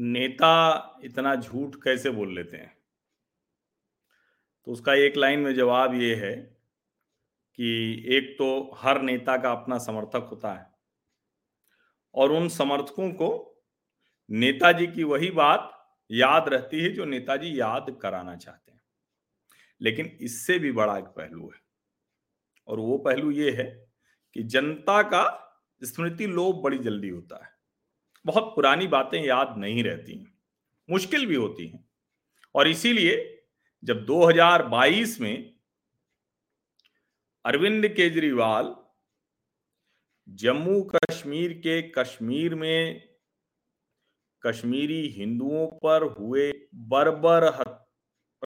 नेता इतना झूठ कैसे बोल लेते हैं? तो उसका एक लाइन में जवाब ये है कि एक तो हर नेता का अपना समर्थक होता है और उन समर्थकों को नेताजी की वही बात याद रहती है जो नेताजी याद कराना चाहते हैं। लेकिन इससे भी बड़ा एक पहलू है और वो पहलू ये है कि जनता का स्मृति लोभ बड़ी जल्दी होता है। बहुत पुरानी बातें याद नहीं रहती हैं। मुश्किल भी होती हैं। और इसीलिए जब 2022 में अरविंद केजरीवाल जम्मू कश्मीर के कश्मीर में कश्मीरी हिंदुओं पर हुए बर्बर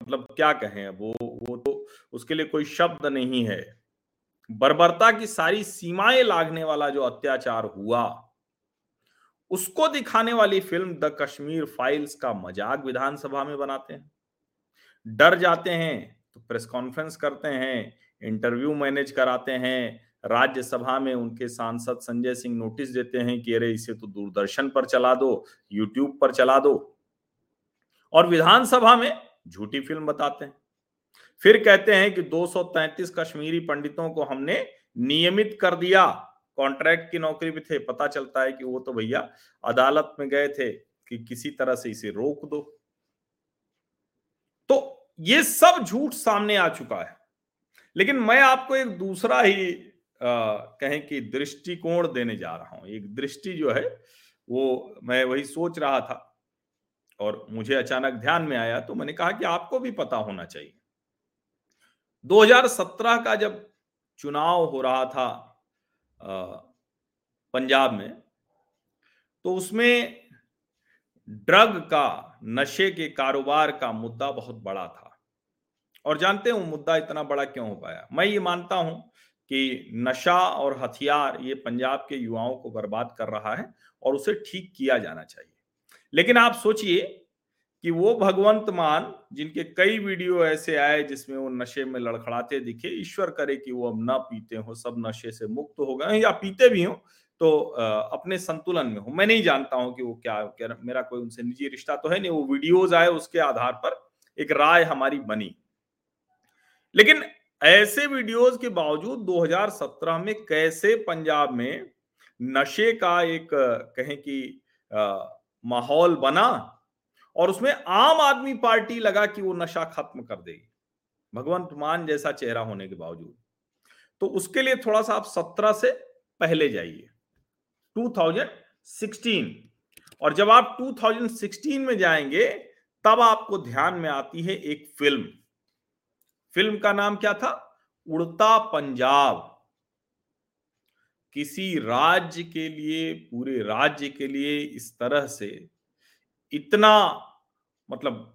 मतलब क्या कहें वो वो तो उसके लिए कोई शब्द नहीं है। बर्बरता की सारी सीमाएँ लागने वाला जो अत्याचार हुआ उसको दिखाने वाली फ़िल्म द कश्मीर फाइल्स का मज़ाक विधानसभा में बनाते हैं। डर जाते हैं तो प्रेस कॉन्फ्रेंस करते हैं, इंटरव्यू मैनेज कराते हैं, राज्यसभा में उनके सांसद संजय सिंह नोटिस देते हैं कि अरे इसे तो दूरदर्शन पर चला दो, यूट्यूब पर चला दो। और विधानसभा में झूठी फ़िल्म बताते हैं। फिर कहते हैं कि 233 कश्मीरी पंडितों को हमने नियमित कर दिया कॉन्ट्रैक्ट की नौकरी भी थे पता चलता है कि वो तो भैया अदालत में गए थे कि किसी तरह से इसे रोक दो। तो ये सब झूठ सामने आ चुका है। लेकिन मैं आपको एक दूसरा ही आ, कहें कि दृष्टिकोण देने जा रहा हूँ। एक दृष्टि जो है वो मैं वही सोच रहा था और मुझे अचानक ध्यान में आया तो मैंने कहा कि आपको भी पता होना चाहिए। 2017 का जब चुनाव हो रहा था पंजाब में तो उसमें ड्रग का, नशे के कारोबार का मुद्दा बहुत बड़ा था। और जानते हो मुद्दा इतना बड़ा क्यों हो पाया? मैं ये मानता हूँ कि नशा और हथियार ये पंजाब के युवाओं को बर्बाद कर रहा है और उसे ठीक किया जाना चाहिए। लेकिन आप सोचिए कि वो भगवंत मान जिनके कई वीडियो ऐसे आए जिसमें वो नशे में लड़खड़ाते दिखे ईश्वर करे कि वो अब ना पीते हो सब नशे से मुक्त हो गए या पीते भी हो तो अपने संतुलन में हो। मैं नहीं जानता हूँ कि वो क्या, क्या मेरा कोई उनसे निजी रिश्ता तो है नहीं वो वीडियोज़ आए उसके आधार पर एक राय हमारी बनी। लेकिन ऐसे वीडियोज़ के बावजूद 2017 में कैसे पंजाब में नशे का एक कहें कि माहौल बना और उसमें आम आदमी पार्टी लगा कि वो नशा खत्म कर देगी। भगवंत मान जैसा चेहरा होने के बावजूद। तो उसके लिए थोड़ा सा आप सत्रह से पहले जाइए। 2016 और जब आप 2016 में जाएँगे, तब आपको ध्यान में आती है एक फ़िल्म। फ़िल्म का नाम क्या था? उड़ता पंजाब। किसी राज्य के लिए, पूरे राज्य के लिए इस तरह से इतना मतलब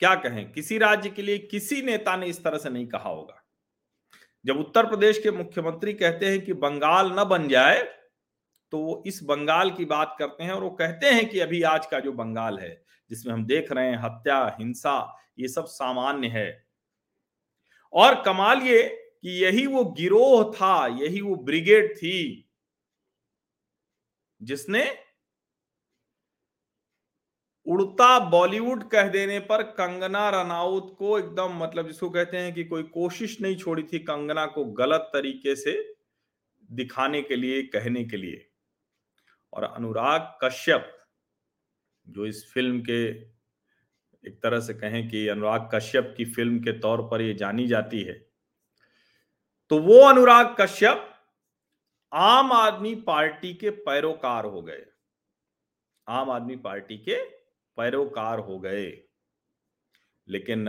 क्या कहें, किसी राज्य के लिए किसी नेता ने इस तरह से नहीं कहा होगा। जब उत्तर प्रदेश के मुख्यमंत्री कहते हैं कि बंगाल न बन जाए तो वो इस बंगाल की बात करते हैं और वो कहते हैं कि अभी आज का जो बंगाल है, जिसमें हम देख रहे हैं हत्या, हिंसा, ये सब सामान्य है। और कमाल ये कि यही वो गिरोह था, यही वो ब्रिगेड थी, जिसने उड़ता बॉलीवुड कह देने पर कंगना रनाउत को एकदम मतलब जिसको कहते हैं कि कोई कोशिश नहीं छोड़ी थी कंगना को गलत तरीके से दिखाने के लिए, कहने के लिए। और अनुराग कश्यप, जो इस फ़िल्म के एक तरह से कहें कि अनुराग कश्यप की फ़िल्म के तौर पर ये जानी जाती है तो वो अनुराग कश्यप आम आदमी पार्टी के पैरोकार हो गए। आम आदमी पार्टी के पैरोकार हो गए। लेकिन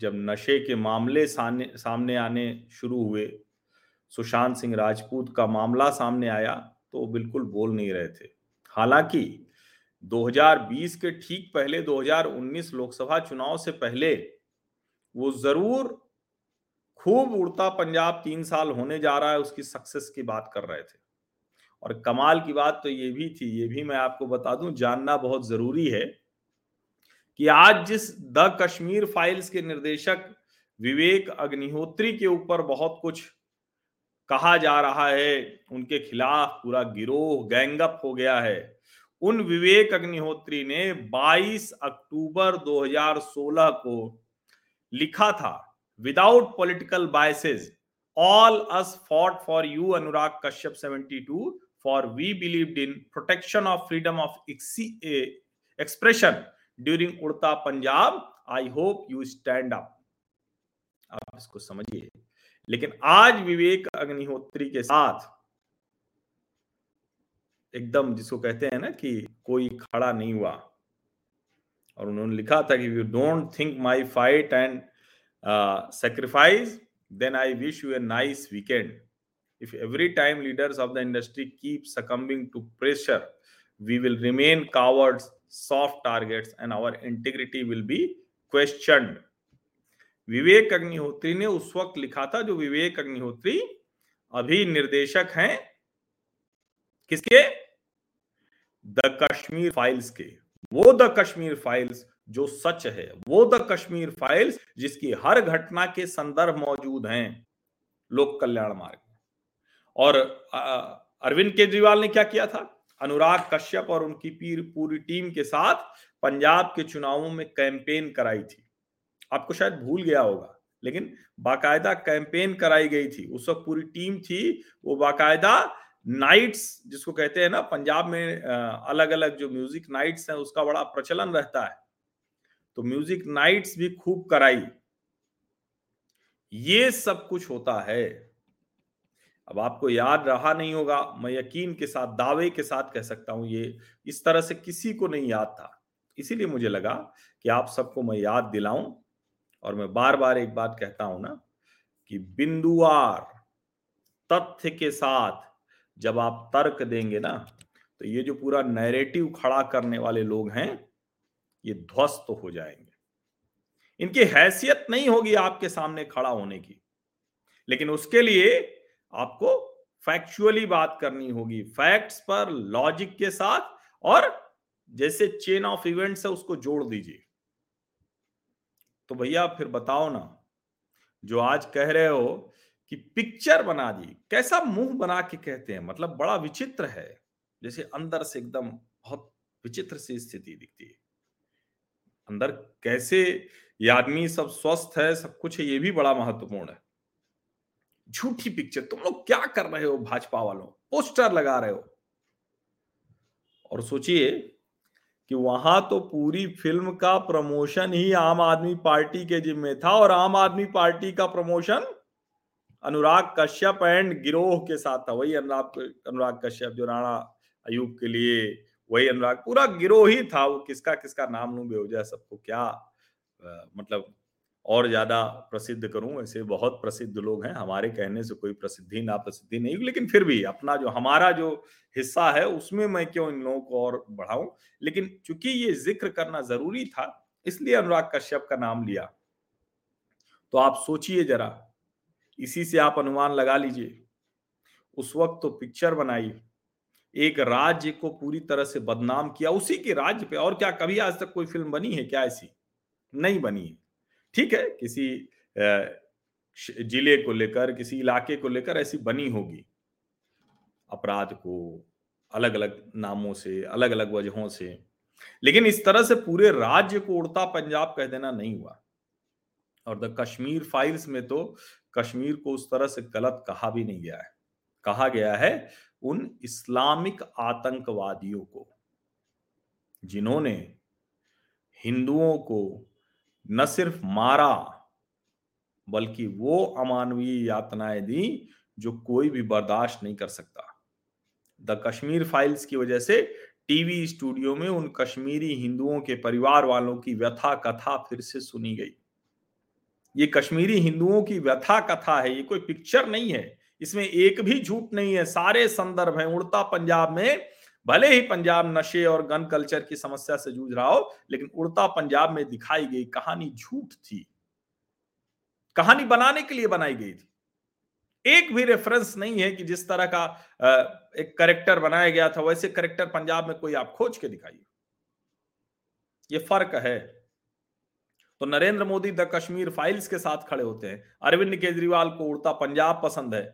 जब नशे के मामले सामने आने शुरू हुए, सुशांत सिंह राजपूत का मामला सामने आया तो वो बिल्कुल बोल नहीं रहे थे। हालाँकि 2020 के ठीक पहले 2019 लोकसभा चुनाव से पहले, वो ज़रूर खूब उड़ता पंजाब तीन साल होने जा रहा है, उसकी सक्सेस की बात कर रहे थे। और कमाल की बात तो ये भी थी, ये भी मैं आपको बता दूँ, जानना बहुत ज़रूरी है कि आज जिस द कश्मीर फाइल्स के निर्देशक विवेक अग्निहोत्री के ऊपर बहुत कुछ कहा जा रहा है, उनके खिलाफ पूरा गिरोह, गैंगअप हो गया है। उन विवेक अग्निहोत्री ने 22 अक्टूबर 2016 को लिखा था without political biases all us fought for you Anurag Kashyap 72 for we believed in protection of freedom of expression during Udta Punjab I hope you stand up आप इसको समझिए। लेकिन आज विवेक अग्निहोत्री के साथ एकदम जिसको कहते हैं ना कि कोई खड़ा नहीं हुआ। और उन्होंने लिखा था कि you don't think my fight and sacrifice then I wish you a nice weekend if every time leaders of the industry keep succumbing to pressure, we will remain cowards soft targets and our integrity will be questioned. Vivek Agnihotri ने उस वक्त लिखा था जो विवेक अग्निहोत्री अभी निर्देशक हैं। किसके? द कश्मीर फाइल्स के। वो द कश्मीर फाइल्स जो सच है, वो द कश्मीर फाइल्स जिसकी हर घटना के संदर्भ मौजूद हैं लोक कल्याण मार्ग। और अरविंद केजरीवाल ने क्या किया था? अनुराग कश्यप और उनकी पीर पूरी टीम के साथ पंजाब के चुनावों में कैंपेन कराई थी। आपको शायद भूल गया होगा, लेकिन बाकायदा कैंपेन कराई गई थी। उस वक्त पूरी टीम थी, वो बाकायदा नाइट्स, जिसको कहते हैं ना, पंजाब में अलग अलग जो म्यूज़िक नाइट्स हैं, उसका बड़ा प्रचलन रहता है। तो म्यूज़िक नाइट्स भी खूब कराई। ये सब कुछ होता है। अब आपको याद रहा नहीं होगा, मैं यकीन के साथ, दावे के साथ कह सकता हूँ, ये इस तरह से किसी को नहीं याद था। इसीलिए मुझे लगा कि आप सबको मैं याद दिलाऊं और मैं बार बार एक बात कहता हूँ ना कि बिंदुवार तथ्य के साथ जब आप तर्क देंगे ना तो ये जो पूरा नैरेटिव खड़ा करने वाले लोग हैं, ये ध्वस्त हो जाएँगे। इनकी हैसियत नहीं होगी आपके सामने खड़ा होने की। लेकिन उसके लिए आपको फैक्चुअली बात करनी होगी। फैक्ट्स पर लॉजिक के साथ और जैसे चेन ऑफ़ इवेंट्स है उसको जोड़ दीजिए। तो भैया फिर बताओ ना, जो आज कह रहे हो कि पिक्चर बना दी, कैसा मुँह बना के कहते हैं? मतलब बड़ा विचित्र है। जैसे अंदर से एकदम बहुत विचित्र सी स्थिति दिखती है। अंदर कैसे ये आदमी सब स्वस्थ है, सब कुछ है, ये भी बड़ा महत्वपूर्ण है। झूठी पिक्चर तुम लोग क्या कर रहे हो भाजपा वालों? पोस्टर लगा रहे हो। और सोचिए कि वहाँ तो पूरी फ़िल्म का प्रमोशन ही आम आदमी पार्टी के जिम्मे था और आम आदमी पार्टी का प्रमोशन अनुराग कश्यप एंड गिरोह के साथ था। वही अनुराग अनुराग कश्यप जो राणा अयूब के लिए वही अनुराग पूरा गिरोह ही था। वो किसका किसका नाम लू बेवजह सबको क्या आ, मतलब और ज़्यादा प्रसिद्ध करूँ, ऐसे बहुत प्रसिद्ध लोग हैं। हमारे कहने से कोई प्रसिद्धि ना प्रसिद्धि नहीं लेकिन फिर भी अपना जो, हमारा जो हिस्सा है, उसमें मैं क्यों इन लोगों को और बढ़ाऊं? लेकिन चूँकि ये ज़िक्र करना ज़रूरी था, इसलिए अनुराग कश्यप का नाम लिया। तो आप सोचिए जरा, इसी से आप अनुमान लगा लीजिए। उस वक्त तो पिक्चर बनाई, एक राज्य को पूरी तरह से बदनाम किया, उसी के राज्य पे, और क्या कभी आज तक कोई फ़िल्म बनी है क्या ऐसी? नहीं बनी है। ठीक है, किसी ज़िले को लेकर, किसी इलाके को लेकर ऐसी बनी होगी। अपराध को अलग अलग नामों से अलग अलग वजहों से। लेकिन इस तरह से पूरे राज्य को उड़ता पंजाब कह देना नहीं हुआ। और द कश्मीर फाइल्स में तो कश्मीर को उस तरह से गलत कहा भी नहीं गया है। कहा गया है उन इस्लामिक आतंकवादियों को, जिन्होंने हिंदुओं को न सिर्फ़ मारा, बल्कि वो अमानवीय यातनाएँ दी जो कोई भी बर्दाश्त नहीं कर सकता। द कश्मीर फाइल्स की वजह से टीवी स्टूडियो में उन कश्मीरी हिंदुओं के परिवार वालों की व्यथा कथा फिर से सुनी गई। ये कश्मीरी हिंदुओं की व्यथा कथा है, ये कोई पिक्चर नहीं है। इसमें एक भी झूठ नहीं है, सारे संदर्भ हैं। उड़ता पंजाब में भले ही पंजाब नशे और गन कल्चर की समस्या से जूझ रहा हो, लेकिन उड़ता पंजाब में दिखाई गई कहानी झूठ थी। कहानी बनाने के लिए बनाई गई थी। एक भी रेफरेंस नहीं है कि जिस तरह का एक करेक्टर बनाया गया था, वैसे करेक्टर पंजाब में कोई आप खोज के दिखाइए। ये फ़र्क है। तो नरेंद्र मोदी द कश्मीर फाइल्स के साथ खड़े होते हैं। अरविंद केजरीवाल को उड़ता पंजाब पसंद है।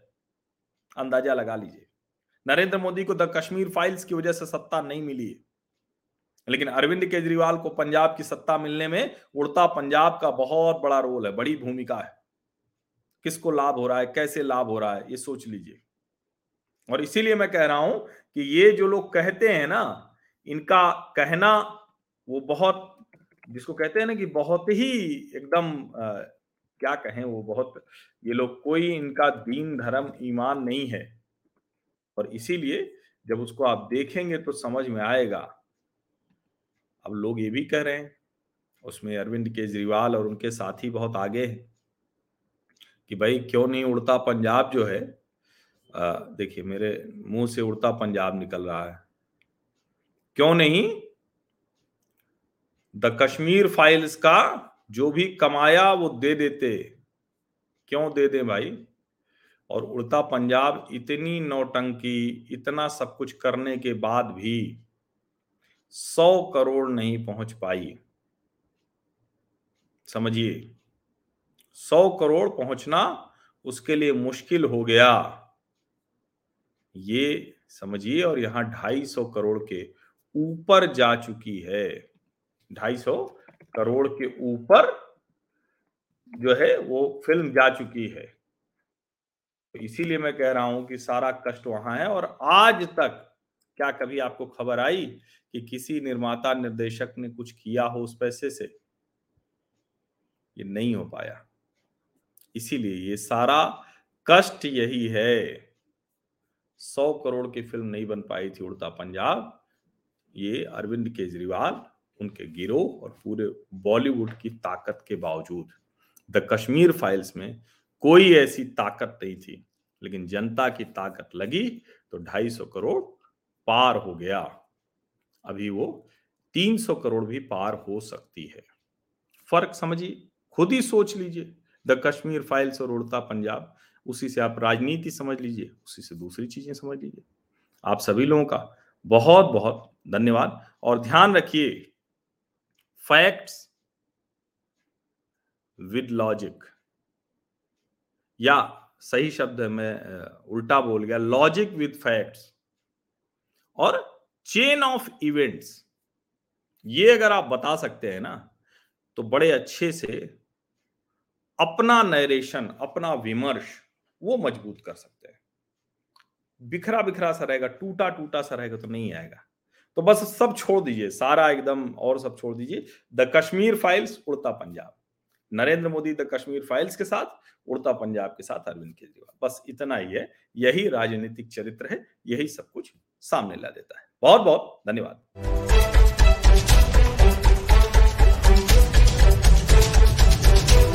अंदाज़ा लगा लीजिए। नरेंद्र मोदी को द कश्मीर फाइल्स की वजह से सत्ता नहीं मिली लेकिन अरविंद केजरीवाल को पंजाब की सत्ता मिलने में उड़ता पंजाब का बहुत बड़ा रोल है बड़ी भूमिका है। किसको लाभ हो रहा है कैसे लाभ हो रहा है ये सोच लीजिए। और इसीलिए मैं कह रहा हूँ कि ये जो लोग कहते हैं ना इनका कहना वो बहुत जिसको कहते हैं ना कि बहुत ही एकदम आ, क्या कहें वो बहुत ये लोग कोई इनका दीन धर्म ईमान नहीं है। और इसीलिए जब उसको आप देखेंगे तो समझ में आएगा। अब लोग ये भी कह रहे हैं, उसमें अरविंद केजरीवाल और उनके साथी बहुत आगे हैं कि भाई क्यों नहीं उड़ता पंजाब जो है? देखिए, मेरे मुँह से उड़ता पंजाब निकल रहा है। क्यों नहीं? द कश्मीर फाइल्स का जो भी कमाया वो दे देते। क्यों दे दे भाई? और उड़ता पंजाब इतनी नौटंकी, इतना सब कुछ करने के बाद भी सौ करोड़ नहीं पहुँच पाई। समझिए, सौ करोड़ पहुँचना उसके लिए मुश्किल हो गया। ये समझिए, और यहाँ ढाई सौ करोड़ के ऊपर जा चुकी है। ढाई सौ करोड़ के ऊपर जो है वो फ़िल्म जा चुकी है। तो इसीलिए मैं कह रहा हूँ कि सारा कष्ट वहाँ है और आज तक क्या कभी आपको खबर आई कि किसी निर्माता निर्देशक ने कुछ किया हो उस पैसे से? ये नहीं हो पाया। इसीलिए ये सारा कष्ट यही है। सौ करोड़ की फ़िल्म नहीं बन पाई थी उड़ता पंजाब। ये अरविंद केजरीवाल, उनके गिरोह और पूरे बॉलीवुड की ताकत के बावजूद। द कश्मीर फाइल्स में कोई ऐसी ताकत नहीं थी। लेकिन जनता की ताकत लगी तो 250 करोड़ पार हो गया। अभी वो 300 करोड़ भी पार हो सकती है। फ़र्क समझिए, खुद ही सोच लीजिए। द कश्मीर फाइल्स और उड़ता पंजाब, उसी से आप राजनीति समझ लीजिए, उसी से दूसरी चीज़ें समझ लीजिए। आप सभी लोगों का बहुत बहुत धन्यवाद। और ध्यान रखिए फैक्ट्स विद लॉजिक या सही शब्द है, मैं उल्टा बोल गया लॉजिक विद फैक्ट्स और चेन ऑफ़ इवेंट्स ये अगर आप बता सकते हैं ना तो बड़े अच्छे से अपना नरेशन अपना विमर्श वो मज़बूत कर सकते हैं। बिखरा बिखरा सा रहेगा टूटा टूटा सा रहेगा तो नहीं आएगा। तो बस सब छोड़ दीजिए, सारा एकदम और सब छोड़ दीजिए। The Kashmir files, Udta Punjab. Narendra Modi the Kashmir files के साथ, उड़ता पंजाब के साथ अरविंद केजरीवाल। बस इतना ही है, यही राजनीतिक चरित्र है, यही सब कुछ सामने ला देता है। बहुत बहुत धन्यवाद।